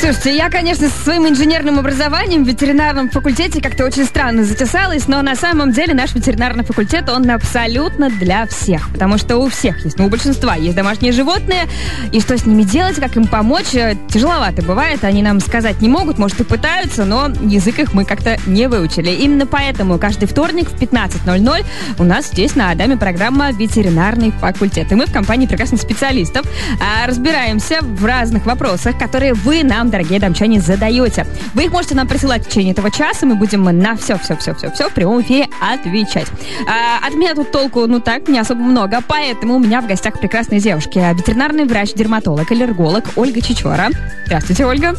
Слушайте, я, конечно, со своим инженерным образованием в ветеринарном факультете как-то очень странно затесалась, но на самом деле наш ветеринарный факультет, он абсолютно для всех. Потому что у всех есть, ну, у большинства есть домашние животные, и что с ними делать, как им помочь, э, тяжеловато бывает. Они нам сказать не могут, может, и пытаются, но язык их мы как-то не выучили. Именно поэтому каждый вторник в 15.00 у нас здесь на Адаме программа «Ветеринарный факультет». И мы в компании прекрасных специалистов а, разбираемся в разных вопросах, которые вы нам, дорогие домчане, задаете. Вы их можете нам присылать в течение этого часа, мы будем на все-все-все-все-все в прямом эфире отвечать. А, от меня тут толку, ну так, не особо много, поэтому у меня в гостях прекрасные девушки. Ветеринарный врач, дерматолог, аллерголог Ольга Чичора. Здравствуйте, Ольга.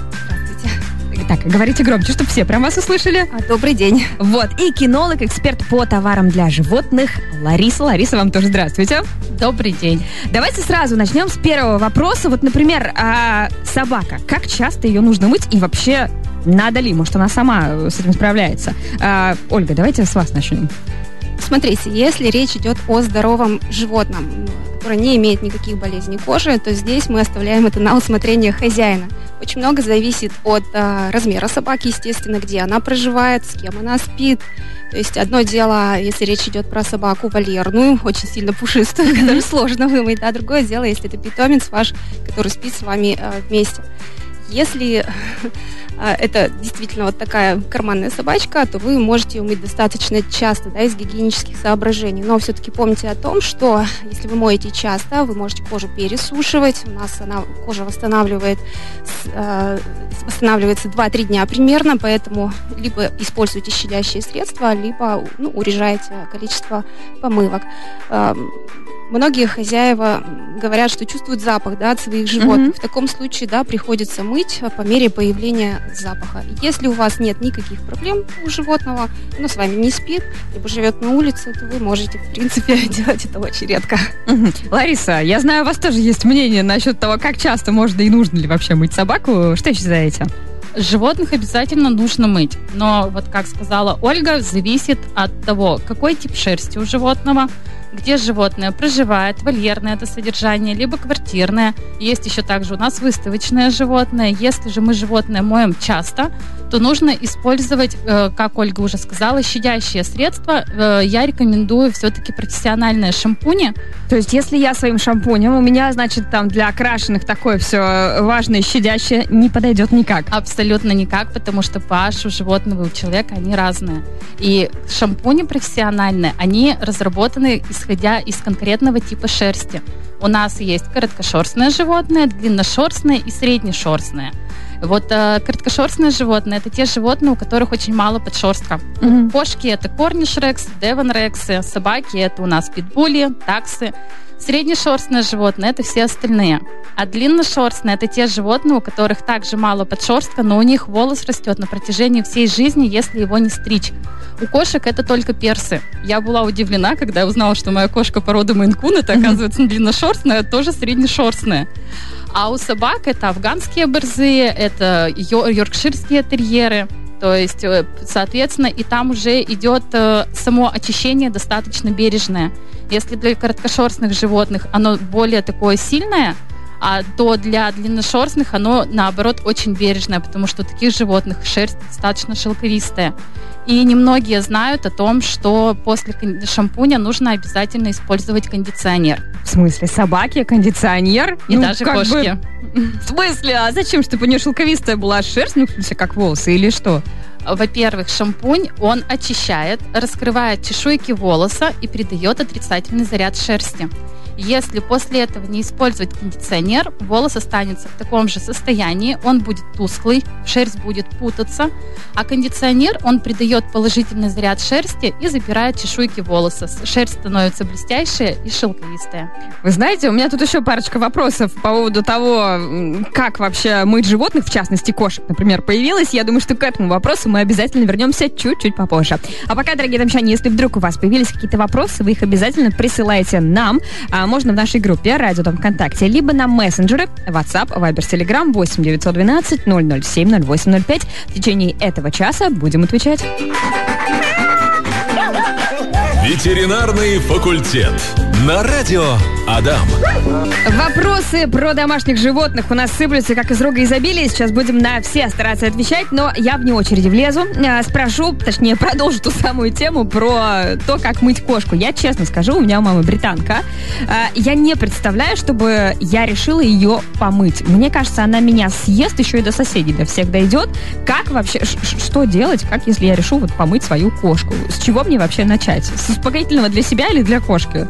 Так, говорите громче, чтобы все прям вас услышали. А, Добрый день. Вот, и кинолог, эксперт по товарам для животных Лариса. Лариса, вам тоже здравствуйте. Добрый день. Давайте сразу начнем с первого вопроса. Вот, например, а, собака. Как часто ее нужно мыть и вообще надо ли? Может, она сама с этим справляется? А, Ольга, давайте с вас начнем. Смотрите, если речь идет о здоровом животном, которое не имеет никаких болезней кожи, то здесь мы оставляем это на усмотрение хозяина. Очень много зависит от а, размера собаки, естественно, где она проживает, с кем она спит. То есть одно дело, если речь идет про собаку вольерную, очень сильно пушистую, mm-hmm. которую сложно вымыть, да, другое дело, если это питомец ваш, который спит с вами а, вместе. Если это действительно вот такая карманная собачка, то вы можете ее мыть достаточно часто, да, из гигиенических соображений. Но все-таки помните о том, что если вы моете часто, вы можете кожу пересушивать. У нас она, кожа восстанавливает, э, восстанавливается 2-3 дня примерно, поэтому либо используйте щадящие средства, либо ну, урежаете количество помывок. Многие хозяева говорят, что чувствуют запах да, от своих животных. Mm-hmm. В таком случае да, приходится мыть по мере появления запаха. Если у вас нет никаких проблем у животного, оно с вами не спит, либо живет на улице, то вы можете, в принципе, делать это очень редко. Mm-hmm. Лариса, я знаю, у вас тоже есть мнение насчет того, как часто можно и нужно ли вообще мыть собаку. Что считаете? Животных обязательно нужно мыть. Но вот как сказала Ольга, зависит от того, какой тип шерсти у животного, где животное проживает, вольерное это содержание, либо квартирное. Есть еще также у нас выставочное животное. Если же мы животное моем часто, то нужно использовать, э, как Ольга уже сказала, щадящие средства. Э, я рекомендую все-таки профессиональные шампуни. То есть, если я своим шампунем, у меня, значит, там для окрашенных такое все важное, щадящее, не подойдет никак? Абсолютно никак, потому что pH у животного и у человека, они разные. И шампуни профессиональные, они разработаны исходя из конкретного типа шерсти. У нас есть короткошерстное животное, длинношерстное и среднешерстное. Вот э, короткошерстные животные это те животные, у которых очень мало подшерстка. Mm-hmm. Кошки это корнишрекс, девонрексы, собаки это у нас питбули, таксы. Среднешерстные животные это все остальные. А длинношерстные это те животные, у которых также мало подшерстка, но у них волос растет на протяжении всей жизни, если его не стричь. У кошек это только персы. Я была удивлена, когда узнала, что моя кошка породы Мейнкун, это оказывается длинношерстная, тоже среднешерстная. А у собак это афганские борзые, это йоркширские терьеры. То есть, э, соответственно, и там уже идет э, само очищение достаточно бережное. Если для короткошерстных животных оно более такое сильное, а то для длинношерстных оно, наоборот, очень бережное, потому что у таких животных шерсть достаточно шелковистая. И немногие знают о том, что после шампуня нужно обязательно использовать кондиционер. В смысле, собаки, кондиционер? И ну, даже кошки. Бы... В смысле? А зачем, чтобы у нее шелковистая была шерсть? Ну, в смысле, как волосы или что? Во-первых, шампунь, он очищает, раскрывает чешуйки волоса и придает отрицательный заряд шерсти. Если после этого не использовать кондиционер, волос останется в таком же состоянии, он будет тусклый, шерсть будет путаться, а кондиционер, он придает положительный заряд шерсти и запирает чешуйки волоса. Шерсть становится блестящая и шелковистая. Вы знаете, у меня тут еще парочка вопросов по поводу того, как вообще мыть животных, в частности кошек, например, появилась. Я думаю, что к этому вопросу мы обязательно вернемся чуть-чуть попозже. А пока, дорогие домчане, если вдруг у вас появились какие-то вопросы, вы их обязательно присылайте нам. А можно в нашей группе «Радио Дом ВКонтакте», либо на мессенджеры WhatsApp, Viber, Telegram 8 912 007 0805. В течение этого часа будем отвечать. Ветеринарный факультет. На радио Адам. Вопросы про домашних животных у нас сыплются как из рога изобилия. Сейчас будем на все стараться отвечать, но я вне очереди влезу. А, Спрошу, точнее, продолжу ту самую тему про то, как мыть кошку. Я честно скажу, у меня у мамы британка. А, Я не представляю, чтобы я решила ее помыть. Мне кажется, она меня съест, еще и до соседей до всех дойдет. Как вообще, что делать, как если я решу вот помыть свою кошку? С чего мне вообще начать? С успокоительного для себя или для кошки?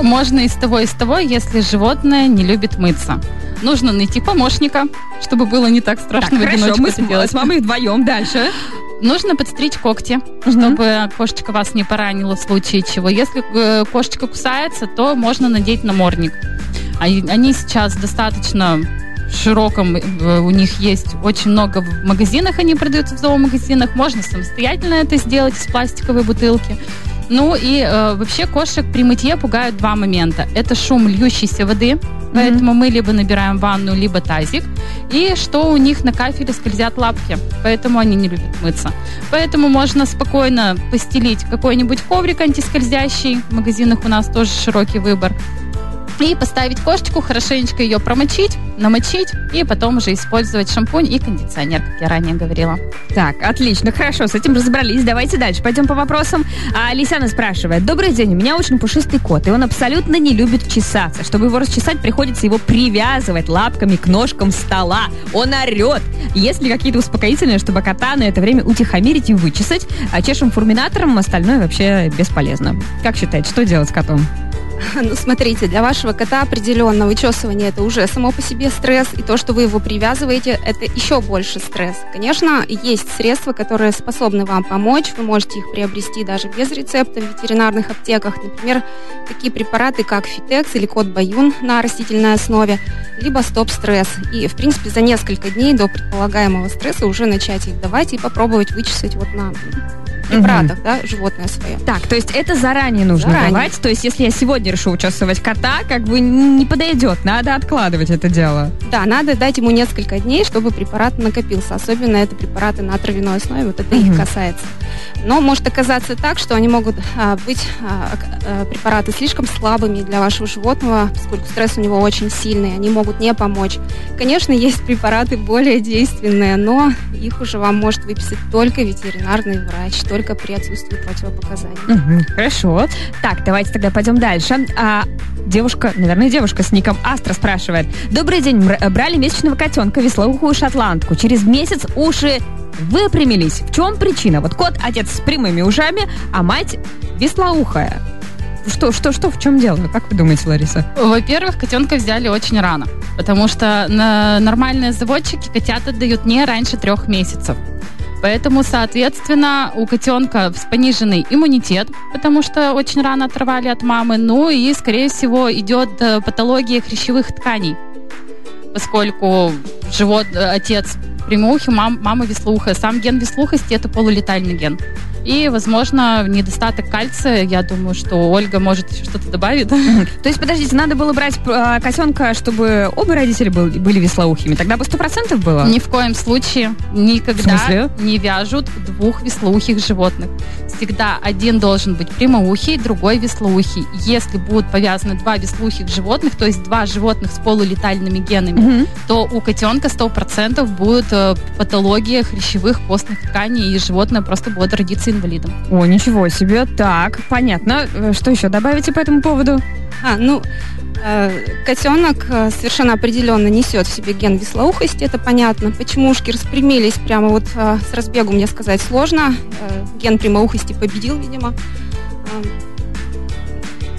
Можно из того, из того, если животное не любит мыться. Нужно найти помощника, чтобы было не так страшно Так, в хорошо, мы с, делать. с мамой вдвоем дальше. Нужно подстричь когти, чтобы кошечка вас не поранила в случае чего. Если э, кошечка кусается, то можно надеть намордник. А Они сейчас достаточно широком, э, у них есть очень много в магазинах, они продаются в зоомагазинах. Можно самостоятельно это сделать из пластиковой бутылки. Ну и э, вообще кошек при мытье пугают два момента. Это шум льющейся воды, поэтому мы либо набираем ванну, либо тазик. И что у них на кафеле скользят лапки, поэтому они не любят мыться. Поэтому можно спокойно постелить какой-нибудь коврик антискользящий. В магазинах у нас тоже широкий выбор. И поставить кошечку, хорошенечко ее промочить, намочить, и потом уже использовать шампунь и кондиционер, как я ранее говорила. Так, отлично, хорошо, с этим разобрались. Давайте дальше, пойдем по вопросам. А, Лисяна спрашивает. Добрый день, у меня очень пушистый кот, и он абсолютно не любит чесаться. Чтобы его расчесать, приходится его привязывать лапками к ножкам стола. Он орет. Есть ли какие-то успокоительные, чтобы кота на это время утихомирить и вычесать? А чешем фурминатором, остальное вообще бесполезно. Как считаете, что делать с котом? Ну, смотрите, для вашего кота определенно вычесывание это уже само по себе стресс, и то, что вы его привязываете, это еще больше стресс. Конечно, есть средства, которые способны вам помочь, вы можете их приобрести даже без рецепта в ветеринарных аптеках, например, такие препараты, как Фитекс или Кот Баюн на растительной основе, либо Стоп-стресс. И, в принципе, за несколько дней до предполагаемого стресса уже начать их давать и попробовать вычесать вот на препаратах, да, животное свое. Так, то есть это заранее нужно Заранее. давать. То есть если я сегодня решу участвовать кота, как бы не подойдет, надо откладывать это дело. Да, надо дать ему несколько дней, чтобы препарат накопился. Особенно это препараты на травяной основе, вот это их касается. Но может оказаться так, что они могут а, быть а, а, препараты слишком слабыми для вашего животного, поскольку стресс у него очень сильный, они могут не помочь. Конечно, есть препараты более действенные, но их уже вам может выписать только ветеринарный врач, только при отсутствии противопоказаний. Мгм, Хорошо. Так, давайте тогда пойдем дальше. А, девушка, наверное, девушка с ником Астра спрашивает. Добрый день. Мр- Брали месячного котенка, веслоухую шотландку. Через месяц уши выпрямились. В чем причина? Вот кот отец с прямыми ушами, а мать веслоухая. Что, что, что, в чем дело? Как вы думаете, Лариса? Во-первых, котенка взяли очень рано, потому что на нормальные заводчики котят отдают не раньше трех месяцев. Поэтому, соответственно, у котенка пониженный иммунитет, потому что очень рано оторвали от мамы. Ну и, скорее всего, идет э, патология хрящевых тканей, поскольку живот, э, отец прямоухий, мам, мама веслоухая. Сам ген веслухости – это полулетальный ген. И, возможно, недостаток кальция. Я думаю, что Ольга может еще что-то добавить. То есть, подождите, надо было брать а, котенка, чтобы оба родителя был- были веслоухими. Тогда бы сто процентов было? Ни в коем случае никогда не вяжут двух веслоухих животных. Всегда один должен быть прямоухий, другой веслоухий. Если будут повязаны два веслоухих животных, то есть два животных с полулетальными генами, то у котенка 100% будет э, патология хрящевых костных тканей, и животное просто будет родиться инвалидом. О, ничего себе. Так, понятно. Э, Что еще добавите по этому поводу? А, ну, э, котенок совершенно определенно несет в себе ген веслоухости, это понятно. Почему ушки распрямились прямо вот с разбегу, мне сказать сложно. Ген прямоухости победил, видимо.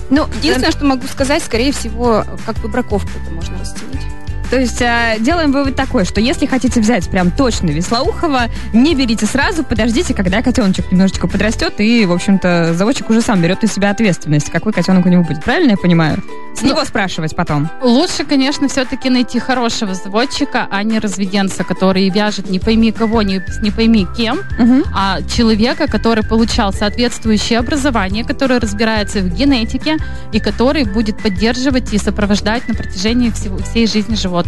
Ну, Единственное, что могу сказать, скорее всего, как бы браковку это можно расценить. То есть э, делаем вывод такой, что если хотите взять прям точно веслоухого, не берите сразу, подождите, когда котеночек немножечко подрастет, и, в общем-то, заводчик уже сам берет на себя ответственность, какой котенок у него будет. Правильно я понимаю? С Ну, него спрашивать потом. Лучше, конечно, все-таки найти хорошего заводчика, а не разведенца, который вяжет не пойми кого, не, не пойми кем, Мгм. а человека, который получал соответствующее образование, который разбирается в генетике и который будет поддерживать и сопровождать на протяжении всего, всей жизни животного.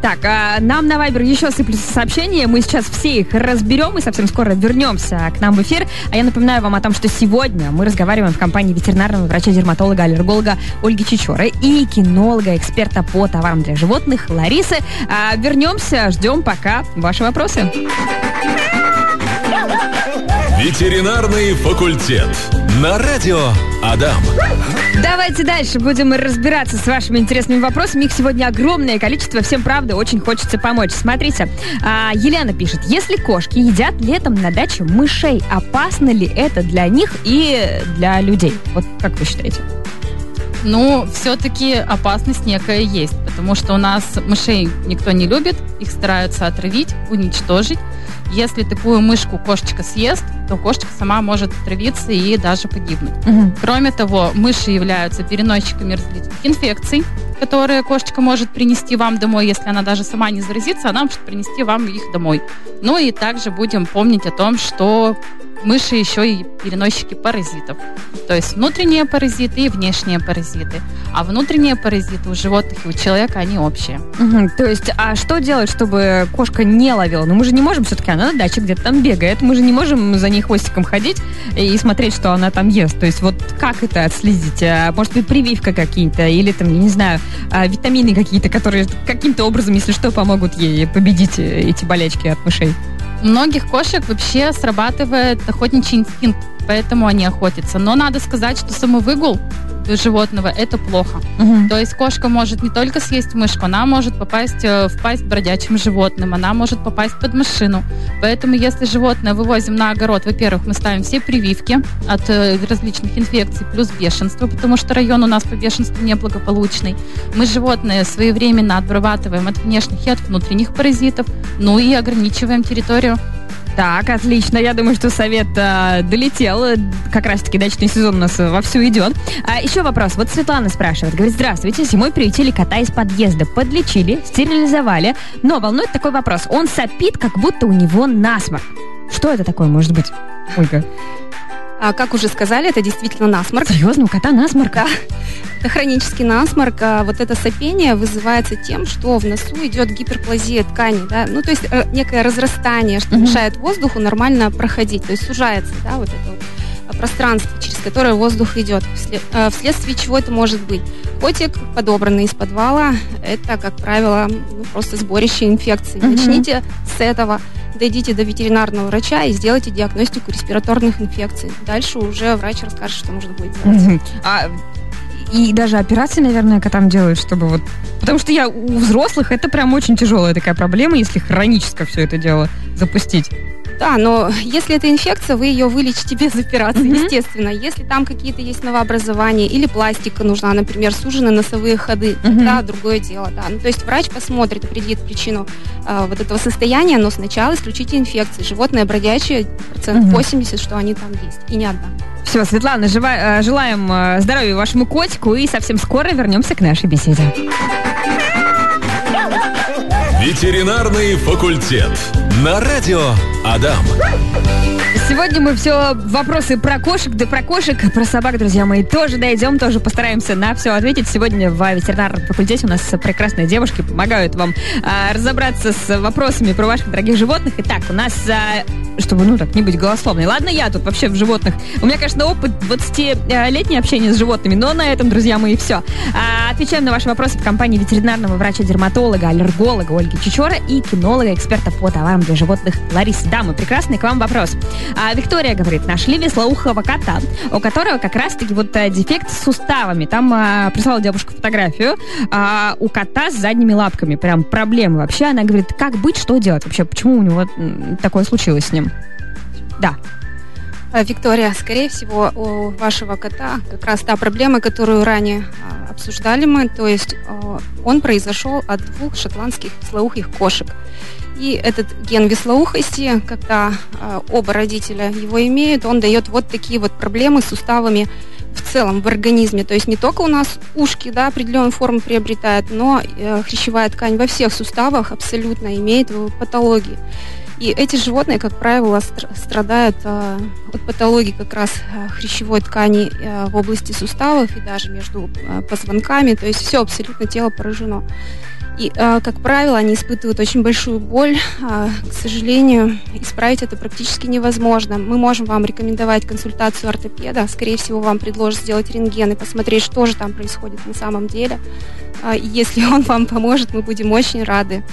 Так, а нам на Вайбер еще сыплются сообщения. Мы сейчас все их разберем и совсем скоро вернемся к нам в эфир. А я напоминаю вам о том, что сегодня мы разговариваем в компании ветеринарного врача-дерматолога, аллерголога Ольги Чичоры и кинолога, эксперта по товарам для животных Ларисы. А, вернемся, ждем пока ваши вопросы. Ветеринарный факультет. На радио Адам. Давайте дальше будем разбираться с вашими интересными вопросами. Их сегодня огромное количество. Всем, правда, очень хочется помочь. Смотрите, а, Елена пишет. Если кошки едят летом на даче мышей, опасно ли это для них и для людей? Вот как вы считаете? Ну, все-таки опасность некая есть, потому что у нас мышей никто не любит, их стараются отравить, уничтожить. Если такую мышку кошечка съест, то кошечка сама может отравиться и даже погибнуть. Мгм. Кроме того, мыши являются переносчиками различных инфекций, которые кошечка может принести вам домой. Если она даже сама не заразится, она может принести вам их домой. Ну и также будем помнить о том, что мыши еще и переносчики паразитов. То есть внутренние паразиты и внешние паразиты. А внутренние паразиты у животных и у человека, они общие. Мгм. То есть, а что делать, чтобы кошка не ловила? Ну, мы же не можем все-таки, она на даче где-то там бегает. Мы же не можем за ней хвостиком ходить и смотреть, что она там ест. То есть, вот как это отследить? А, Может быть, прививка какие-то или там, я не знаю, а, витамины какие-то, которые каким-то образом, если что, помогут ей победить э, эти болячки от мышей. У многих кошек вообще срабатывает охотничий инстинкт, поэтому они охотятся. Но надо сказать, что самовыгул животного это плохо. То есть кошка может не только съесть мышку, она может попасть э, в пасть бродячим животным, она может попасть под машину. Поэтому если животное вывозим на огород, во-первых, мы ставим все прививки от э, различных инфекций, плюс бешенство, потому что район у нас по бешенству неблагополучный. Мы животное своевременно обрабатываем от внешних и от внутренних паразитов, ну и ограничиваем территорию Так, отлично. Я думаю, что совет а, долетел. Как раз-таки дачный сезон у нас э, вовсю идет. А, еще вопрос. Вот Светлана спрашивает. Говорит, здравствуйте. Зимой приютили кота из подъезда. Подлечили, стерилизовали. Но волнует такой вопрос. Он сопит, как будто у него насморк. Что это такое может быть? Ольга. А, как уже сказали, это действительно насморк. Серьезно, у кота насморк? Да. Это хронический насморк. А вот это сопение вызывается тем, что в носу идет гиперплазия ткани, да, ну то есть э, некое разрастание, что мешает воздуху нормально проходить, то есть сужается, да, вот это вот а, пространство, через которое воздух идет. Э, Вследствие чего это может быть? Котик, подобранный из подвала, это, как правило, ну, просто сборище инфекций. Начните с этого, дойдите до ветеринарного врача и сделайте диагностику респираторных инфекций. Дальше уже врач расскажет, что нужно будет делать. А, и даже операции, наверное, котам делают, чтобы вот... Потому что я у взрослых это прям очень тяжелая такая проблема, если хронически все это дело запустить. Да, но если это инфекция, вы ее вылечите без операции, Мгм. естественно. Если там какие-то есть новообразования или пластика нужна, например, сужены носовые ходы, Мгм. да, другое дело, да. Ну, то есть врач посмотрит, определит причину а, вот этого состояния, но сначала исключите инфекции. Животные бродячие, процент Мгм. 80, что они там есть, и не одна. Все, Светлана, жива- э, желаем э, здоровья вашему котику и совсем скоро вернемся к нашей беседе. Ветеринарный факультет. На радио Адам. Сегодня мы все вопросы про кошек, да про кошек, про собак, друзья мои, тоже дойдем, тоже постараемся на все ответить. Сегодня в ветеринарном факультете у нас прекрасные девушки помогают вам а, разобраться с вопросами про ваших дорогих животных. Итак, у нас, а, чтобы, ну, так, не быть голословной. Ладно, я тут вообще в животных. У меня, конечно, опыт 20-летней общения с животными, но на этом, друзья мои, все. отвечаем на ваши вопросы в компании ветеринарного врача-дерматолога, аллерголога Ольги Чичора и кинолога, эксперта по товарам для животных Ларисы. Дамы, прекрасный к вам вопрос. А, Виктория говорит, нашли веслоухого кота, у которого как раз-таки вот а, дефект с суставами. Там а, прислала девушка фотографию а, у кота с задними лапками. Прям проблемы вообще. Она говорит, как быть, что делать вообще? Почему у него такое случилось с ним? Да. А, Виктория, скорее всего, у вашего кота как раз та проблема, которую ранее а, обсуждали мы, то есть а, он произошел от двух шотландских веслоухих кошек. И этот ген веслоухости, когда а, оба родителя его имеют, он дает вот такие вот проблемы с суставами в целом в организме. То есть не только у нас ушки да, определенную форму приобретают, но э, хрящевая ткань во всех суставах абсолютно имеет э, патологии. И эти животные, как правило, стр- страдают э, от патологии как раз э, хрящевой ткани э, в области суставов и даже между э, позвонками. То есть все абсолютно тело поражено. И, как правило, они испытывают очень большую боль. А, к сожалению, исправить это практически невозможно. Мы можем вам рекомендовать консультацию ортопеда. Скорее всего, вам предложат сделать рентген и посмотреть, что же там происходит на самом деле. А, если он вам поможет, мы будем очень рады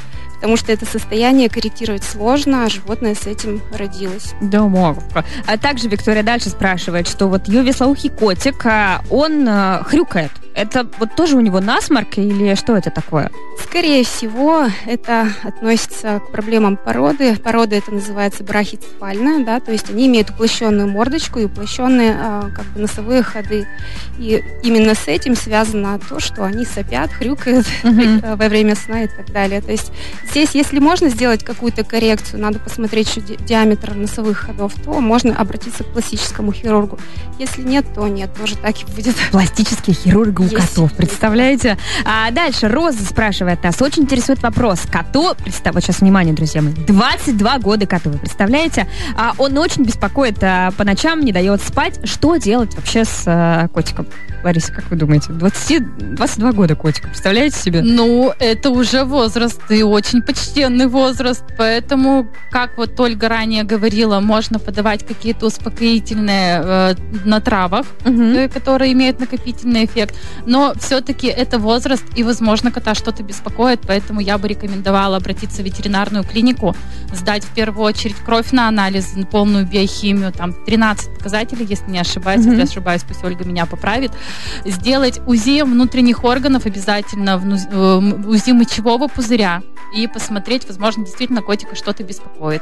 потому что это состояние корректировать сложно, а животное с этим родилось. Да, могу. А также Виктория дальше спрашивает, что вот ее веслоухий котик, а он э, хрюкает. Это вот тоже у него насморк или что это такое? Скорее всего, это относится к проблемам породы. Порода это называется брахицефальная, да, то есть они имеют уплощенную мордочку и уплощенные а, как бы носовые ходы. И именно с этим связано то, что они сопят, хрюкают uh-huh. во время сна и так далее. То есть здесь, если можно сделать какую-то коррекцию, надо посмотреть что диаметр носовых ходов, то можно обратиться к пластическому хирургу. Если нет, то нет, тоже так и будет. Пластический хирург у котов, представляете? А дальше Роза спрашивает нас, очень интересует вопрос. Коту, вот сейчас внимание, друзья мои, 22 года коту, вы представляете? А он очень беспокоит а, по ночам, не дает спать. Что делать вообще с а, котиком? Лариса, как вы думаете? 20, 22 года котик, представляете себе? Ну, это уже возраст, и очень почтенный возраст, поэтому, как вот Ольга ранее говорила, можно подавать какие-то успокоительные э, на травах, угу. которые имеют накопительный эффект но все-таки это возраст, и, возможно, кота что-то беспокоит, поэтому я бы рекомендовала обратиться в ветеринарную клинику, сдать в первую очередь кровь на анализ, на полную биохимию, там 13 показателей, если не ошибаюсь, mm-hmm. если ошибаюсь, пусть Ольга меня поправит, сделать УЗИ внутренних органов обязательно, УЗИ мочевого пузыря, и посмотреть, возможно, действительно котика что-то беспокоит.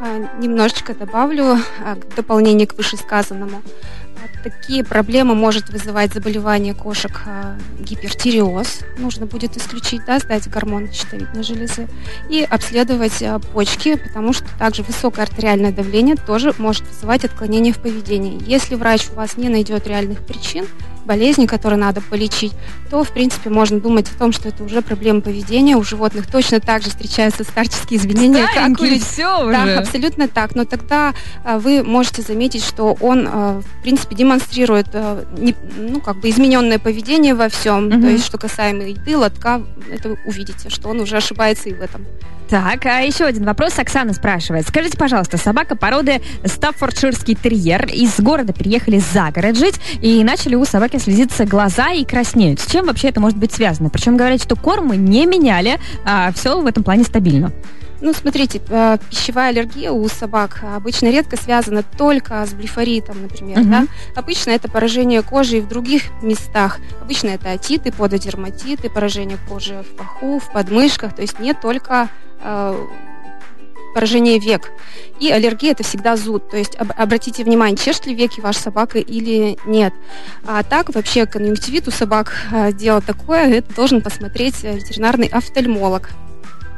А, немножечко добавлю а, к дополнению к вышесказанному. Такие проблемы может вызывать заболевание кошек а, гипертиреоз. Нужно будет исключить, да, сдать гормон щитовидной железы и обследовать а, почки, потому что также высокое артериальное давление тоже может вызывать отклонение в поведении. Если врач у вас не найдет реальных причин, болезни, которые надо полечить, то, в принципе, можно думать о том, что это уже проблема поведения. У животных точно так же встречаются старческие изменения, как у людей. все уже. Да, абсолютно так. Но тогда а, вы можете заметить, что он, а, в принципе, демонстрирует не, ну, как бы измененное поведение во всем. Угу. То есть, что касаемо еды, лотка, это увидите, что он уже ошибается и в этом. Так, а еще один вопрос. Оксана спрашивает. Скажите, пожалуйста, собака породы Стаффордширский терьер из города переехали за город жить и начали у собаки слезиться глаза и краснеют. С чем вообще это может быть связано? Причем говорят, что кормы не меняли, а все в этом плане стабильно. Ну, смотрите, э, пищевая аллергия у собак обычно редко связана только с блефоритом, например. Uh-huh. Да? Обычно это поражение кожи и в других местах. Обычно это отиты, пододерматиты, поражение кожи в паху, в подмышках. То есть не только Э, поражение век. И аллергия это всегда зуд. То есть об, обратите внимание, чешет ли веки ваша собака или нет. А так вообще конъюнктивит у собак э, дело такое, это должен посмотреть э, ветеринарный офтальмолог.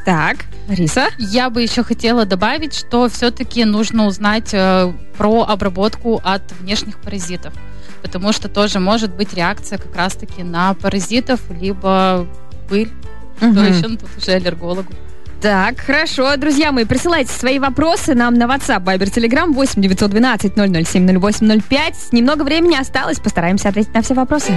Так, Риса? Я бы еще хотела добавить, что все-таки нужно узнать э, про обработку от внешних паразитов. Потому что тоже может быть реакция как раз-таки на паразитов, либо пыль. Угу. То еще тут уже аллергологу. Так, хорошо. Друзья мои, присылайте свои вопросы нам на WhatsApp, Viber, Telegram 8 912 007 0805. Немного времени осталось, постараемся ответить на все вопросы.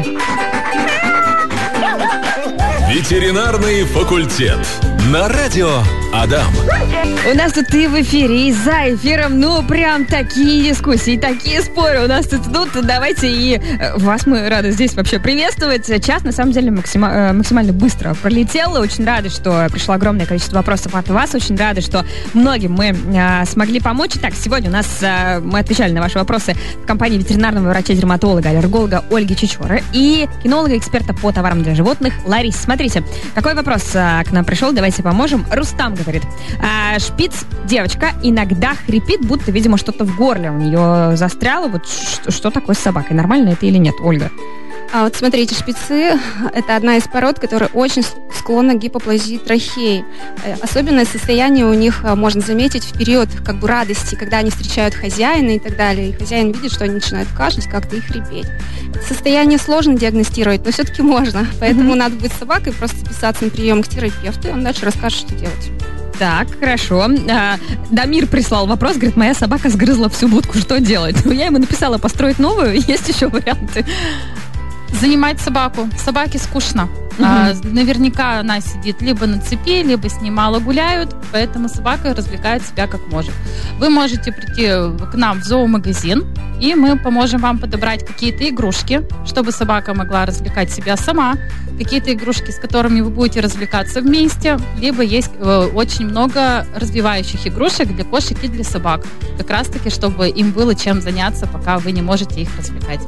Ветеринарный факультет. На радио Адам. У нас тут и в эфире, и за эфиром, ну, прям такие дискуссии, такие споры у нас тут идут. Давайте и э, вас мы рады здесь вообще приветствовать. Час, на самом деле, максима, э, максимально быстро пролетел. Очень рады, что пришло огромное количество вопросов от вас. Очень рады, что многим мы а, смогли помочь. Итак, сегодня у нас а, мы отвечали на ваши вопросы в компании ветеринарного врача-дерматолога, аллерголога Ольги Чичоры и кинолога-эксперта по товарам для животных Ларис. Смотрите, какой вопрос а, к нам пришел, давайте поможем. Рустам говорит, а, шпиц девочка иногда хрипит, будто, видимо, что-то в горле у нее застряло. Вот что, что такое с собакой? Нормально это или нет, Ольга? А вот смотрите, шпицы – это одна из пород, которая очень склонна к гипоплазии трахеи. Э, особенное состояние у них а, можно заметить в период как бы радости, когда они встречают хозяина и так далее. И хозяин видит, что они начинают кашлять, как-то и хрипеть. Это состояние сложно диагностировать, но все-таки можно. Поэтому mm-hmm. надо быть собакой, просто записаться на прием к терапевту, и он дальше расскажет, что делать. Так, хорошо. А, Дамир прислал вопрос, говорит, моя собака сгрызла всю будку, что делать? Ну, я ему написала построить новую, есть еще варианты. Занимать собаку. Собаке скучно. А, наверняка она сидит либо на цепи, либо с ней мало гуляют, поэтому собака развлекает себя как может. Вы можете прийти к нам в зоомагазин, и мы поможем вам подобрать какие-то игрушки, чтобы собака могла развлекать себя сама, какие-то игрушки, с которыми вы будете развлекаться вместе, либо есть э, очень много развивающих игрушек для кошек и для собак, как раз-таки, чтобы им было чем заняться, пока вы не можете их развлекать.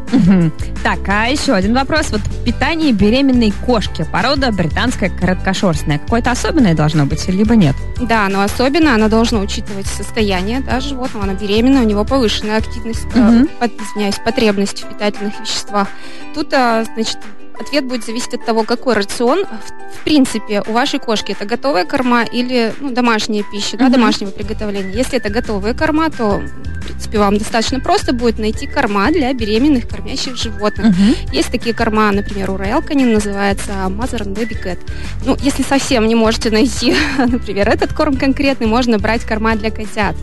Так, а еще один вопрос. Вот питание беременной кошки, порода британская короткошерстная. Какое-то особенное должно быть, либо нет? Да, но особенно она должна учитывать состояние да, животного. Она беременна, у него повышенная активность, э, Мгм. под- извиняюсь, потребность в питательных веществах. Тут, а, значит, ответ будет зависеть от того, какой рацион. В, в принципе, у вашей кошки это готовая корма или ну, домашняя пища, да, домашнего приготовления. Если это готовая корма, то, в принципе, вам достаточно просто будет найти корма для беременных кормящих животных. Есть такие корма, например, у Royal Canin называется Mother and Baby Cat. Ну, если совсем не можете найти, например, этот корм конкретный, можно брать корма для котят.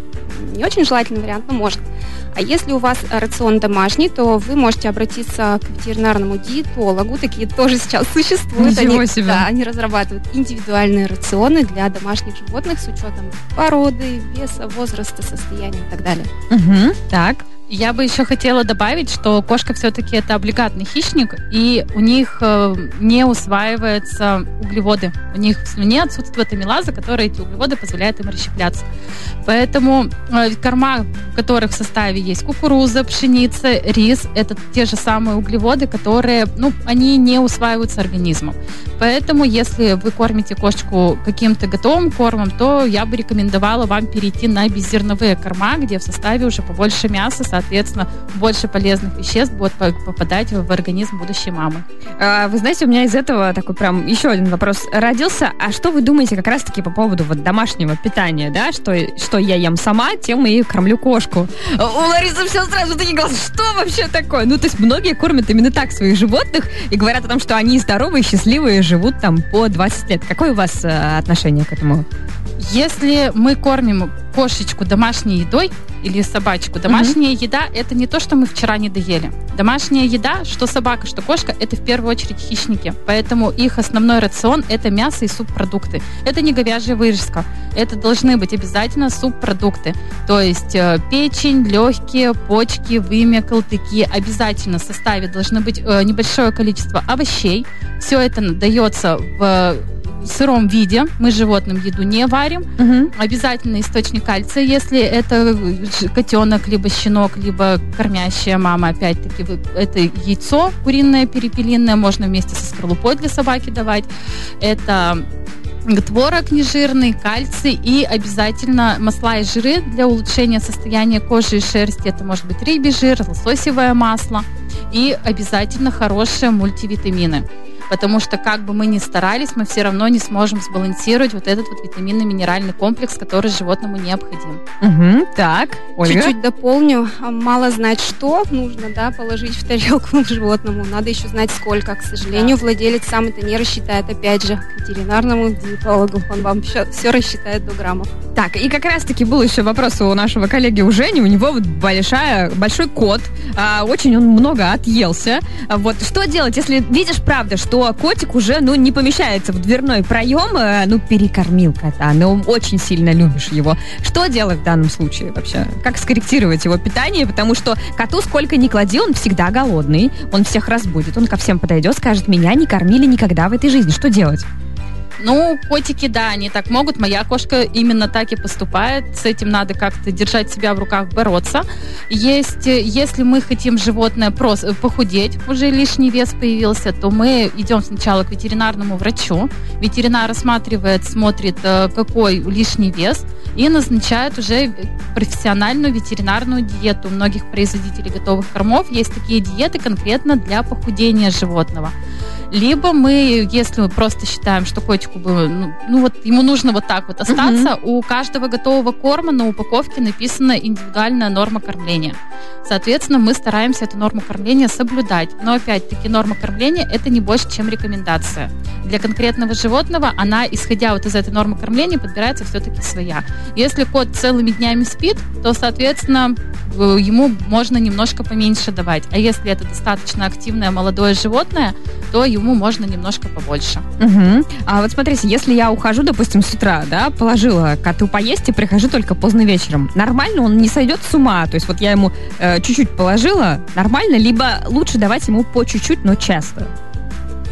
Не очень желательный вариант, но можно. А если у вас рацион домашний, то вы можете обратиться к ветеринарному диетологу. Такие тоже сейчас существуют. Ничего они, себе. Да, они разрабатывают индивидуальные рационы для домашних животных с учетом породы, веса, возраста, состояния и так далее. Мгм. Так. Я бы еще хотела добавить, что кошка все-таки это облигатный хищник, и у них э, не усваиваются углеводы. У них в слюне отсутствует амилаза, которая эти углеводы позволяет им расщепляться. Поэтому э, корма, в которых в составе есть кукуруза, пшеница, рис, это те же самые углеводы, которые, ну, они не усваиваются организмом. Поэтому, если вы кормите кошечку каким-то готовым кормом, то я бы рекомендовала вам перейти на беззерновые корма, где в составе уже побольше мяса, соответственно, больше полезных веществ будет по- попадать в организм будущей мамы. А, Вы знаете, у меня из этого такой прям еще один вопрос родился. А что вы думаете как раз-таки по поводу вот домашнего питания, да? Что, что я ем сама, тем и кормлю кошку. У Ларисы все сразу такие глаза. Что вообще такое? Ну, то есть многие кормят именно так своих животных и говорят о том, что они здоровые, счастливые, живут там по 20 лет. Какое у вас э, отношение к этому? Если мы кормим кошечку домашней едой или собачку, домашняя еда это не то, что мы вчера не доели. Домашняя еда, что собака, что кошка, это в первую очередь хищники. Поэтому их основной рацион это мясо и субпродукты. Это не говяжья вырезка. Это должны быть обязательно субпродукты. То есть э, печень, легкие, почки, вымя, колтыки. Обязательно в составе должны быть э, небольшое количество овощей. Все это дается в сыром виде. Мы животным еду не варим. Обязательно источник кальция, если это котенок, либо щенок, либо кормящая мама. Опять-таки, это яйцо куриное, перепелиное, можно вместе со скорлупой для собаки давать. Это творог нежирный, кальций и обязательно масла и жиры для улучшения состояния кожи и шерсти. Это может быть рыбий жир, лососевое масло и обязательно хорошие мультивитамины. Потому что как бы мы ни старались, мы все равно не сможем сбалансировать вот этот вот витаминно-минеральный комплекс, который животному необходим. Мгм. Так, Ольга. Чуть-чуть дополню. А, Мало знать, что нужно да, положить в тарелку животному. Надо еще знать, сколько. К сожалению, владелец сам это не рассчитает. Опять же, к ветеринарному диетологу. Он вам все, рассчитает до граммов. Так, и как раз-таки был еще вопрос у нашего коллеги у Жени. У него вот большая, большой кот. а, очень он много отъелся. А вот что делать, если видишь, правда, что котик уже, ну, не помещается в дверной проем, э, ну, перекормил кота, но очень сильно любишь его. Что делать в данном случае вообще? Как скорректировать его питание? Потому что коту сколько ни клади, он всегда голодный, он всех разбудит, он ко всем подойдет, скажет, меня не кормили никогда в этой жизни. Что делать? Ну, котики, да, они так могут. Моя кошка именно так и поступает. С этим надо как-то держать себя в руках, бороться. Есть, если мы хотим животное просто похудеть, уже лишний вес появился, то мы идем сначала к ветеринарному врачу. Ветеринар рассматривает, смотрит, э, какой лишний вес, и назначает уже профессиональную ветеринарную диету. У многих производителей готовых кормов есть такие диеты конкретно для похудения животного. Либо мы, если мы просто считаем, что котику бы, ну, ну вот ему нужно вот так вот остаться, у каждого готового корма на упаковке написана индивидуальная норма кормления. Соответственно, мы стараемся эту норму кормления соблюдать. Но опять-таки норма кормления это не больше, чем рекомендация. Для конкретного животного она, исходя вот из этой нормы кормления, подбирается все-таки своя. Если кот целыми днями спит, то, соответственно, э, ему можно немножко поменьше давать. А если это достаточно активное молодое животное, то ему можно немножко побольше. Угу. А вот смотрите, если я ухожу, допустим, с утра, да, положила коту поесть и прихожу только поздно вечером, нормально он не сойдет с ума? То есть вот я ему э, чуть-чуть положила, нормально? Либо лучше давать ему по чуть-чуть, но часто?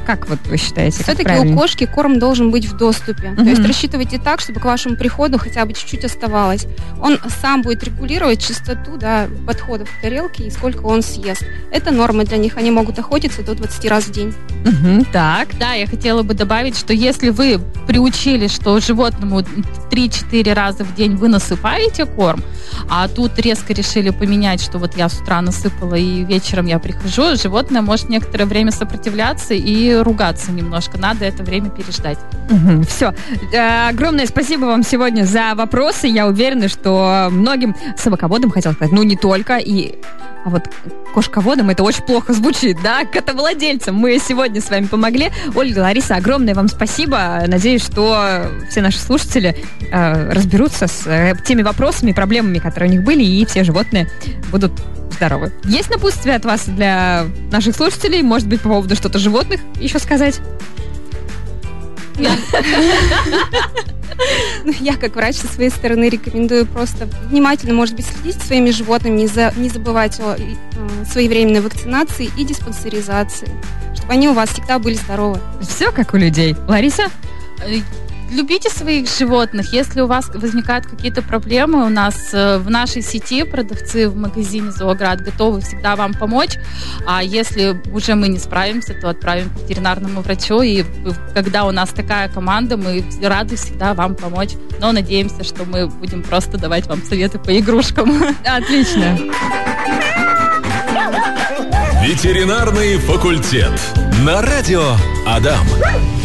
Как вот вы считаете? Все-таки у кошки корм должен быть в доступе. Мгм. То есть рассчитывайте так, чтобы к вашему приходу хотя бы чуть-чуть оставалось. Он сам будет регулировать частоту да, подходов к тарелке и сколько он съест. Это норма для них. Они могут охотиться до 20 раз в день. Мгм, так. Да, я хотела бы добавить, что если вы приучили, что животному 3-4 раза в день вы насыпаете корм, а тут резко решили поменять, что вот я с утра насыпала и вечером я прихожу, животное может некоторое время сопротивляться и ругаться немножко. Надо это время переждать. Все. огромное спасибо вам сегодня за вопросы. Я уверена, что многим собаководам, хотел сказать, ну не только, и а вот кошководам это очень плохо звучит, да, котовладельцам. Мы сегодня с вами помогли. Ольга, Лариса, огромное вам спасибо. Надеюсь, что все наши слушатели э, разберутся с э, теми вопросами, проблемами, которые у них были, и все животные будут здоровы. Есть напутствие от вас для наших слушателей? Может быть, по поводу что-то животных еще сказать? Ну, Я, как врач, со своей стороны рекомендую просто внимательно, может быть, следить за своими животными, не, за- не забывать о э, своевременной вакцинации и диспансеризации, чтобы они у вас всегда были здоровы. Все как у людей. Лариса? Любите своих животных. Если у вас возникают какие-то проблемы, у нас э, в нашей сети продавцы в магазине Зооград готовы всегда вам помочь. А если уже мы не справимся, то отправим к ветеринарному врачу. И когда у нас такая команда, мы рады всегда вам помочь. Но надеемся, что мы будем просто давать вам советы по игрушкам. Отлично. Ветеринарный факультет. На радио Адам.